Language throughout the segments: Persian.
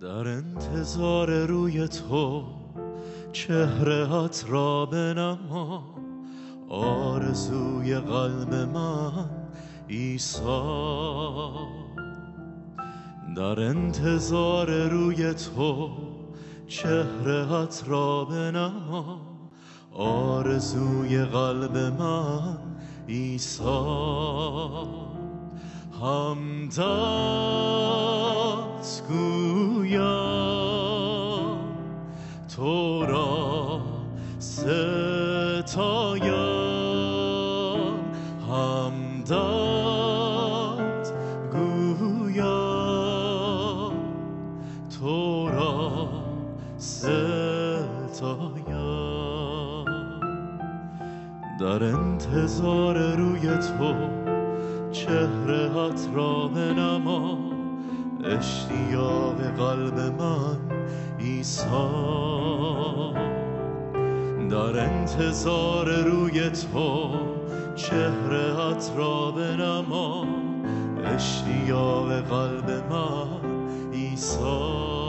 در انتظار روی تو چهرهات را بنما. آرزوی قلب من عیسی. در انتظار روی تو چهرهات را بنما. آرزوی قلب من عیسی همدت گویم تو را ستایم همدت گویم تو را ستایم در انتظار روی تو چهرهات را بنما اشتیاق قلب من عیسی. در انتظار روی تو چهرهات را بنما اشتیاق قلب من عیسی.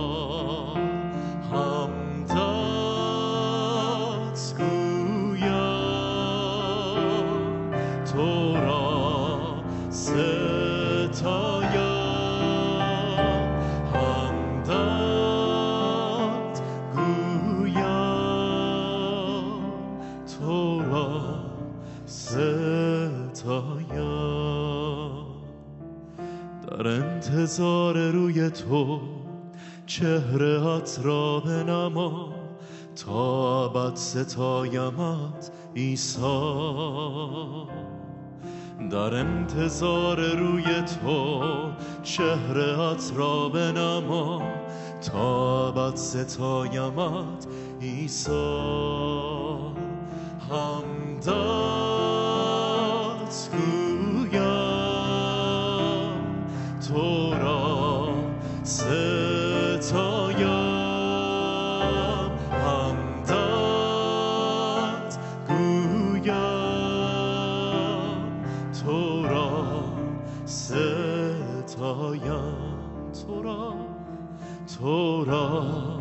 انتظار روی تو چهرهات را بنما تا ابد ستایمت عیسی در انتظار روی تو چهرهات را بنما تا ابد ستایمت عیسی. همدت گویم تو را ستایم ستایم تو را تو را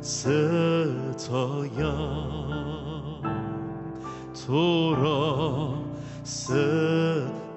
ستایم تو را ستایم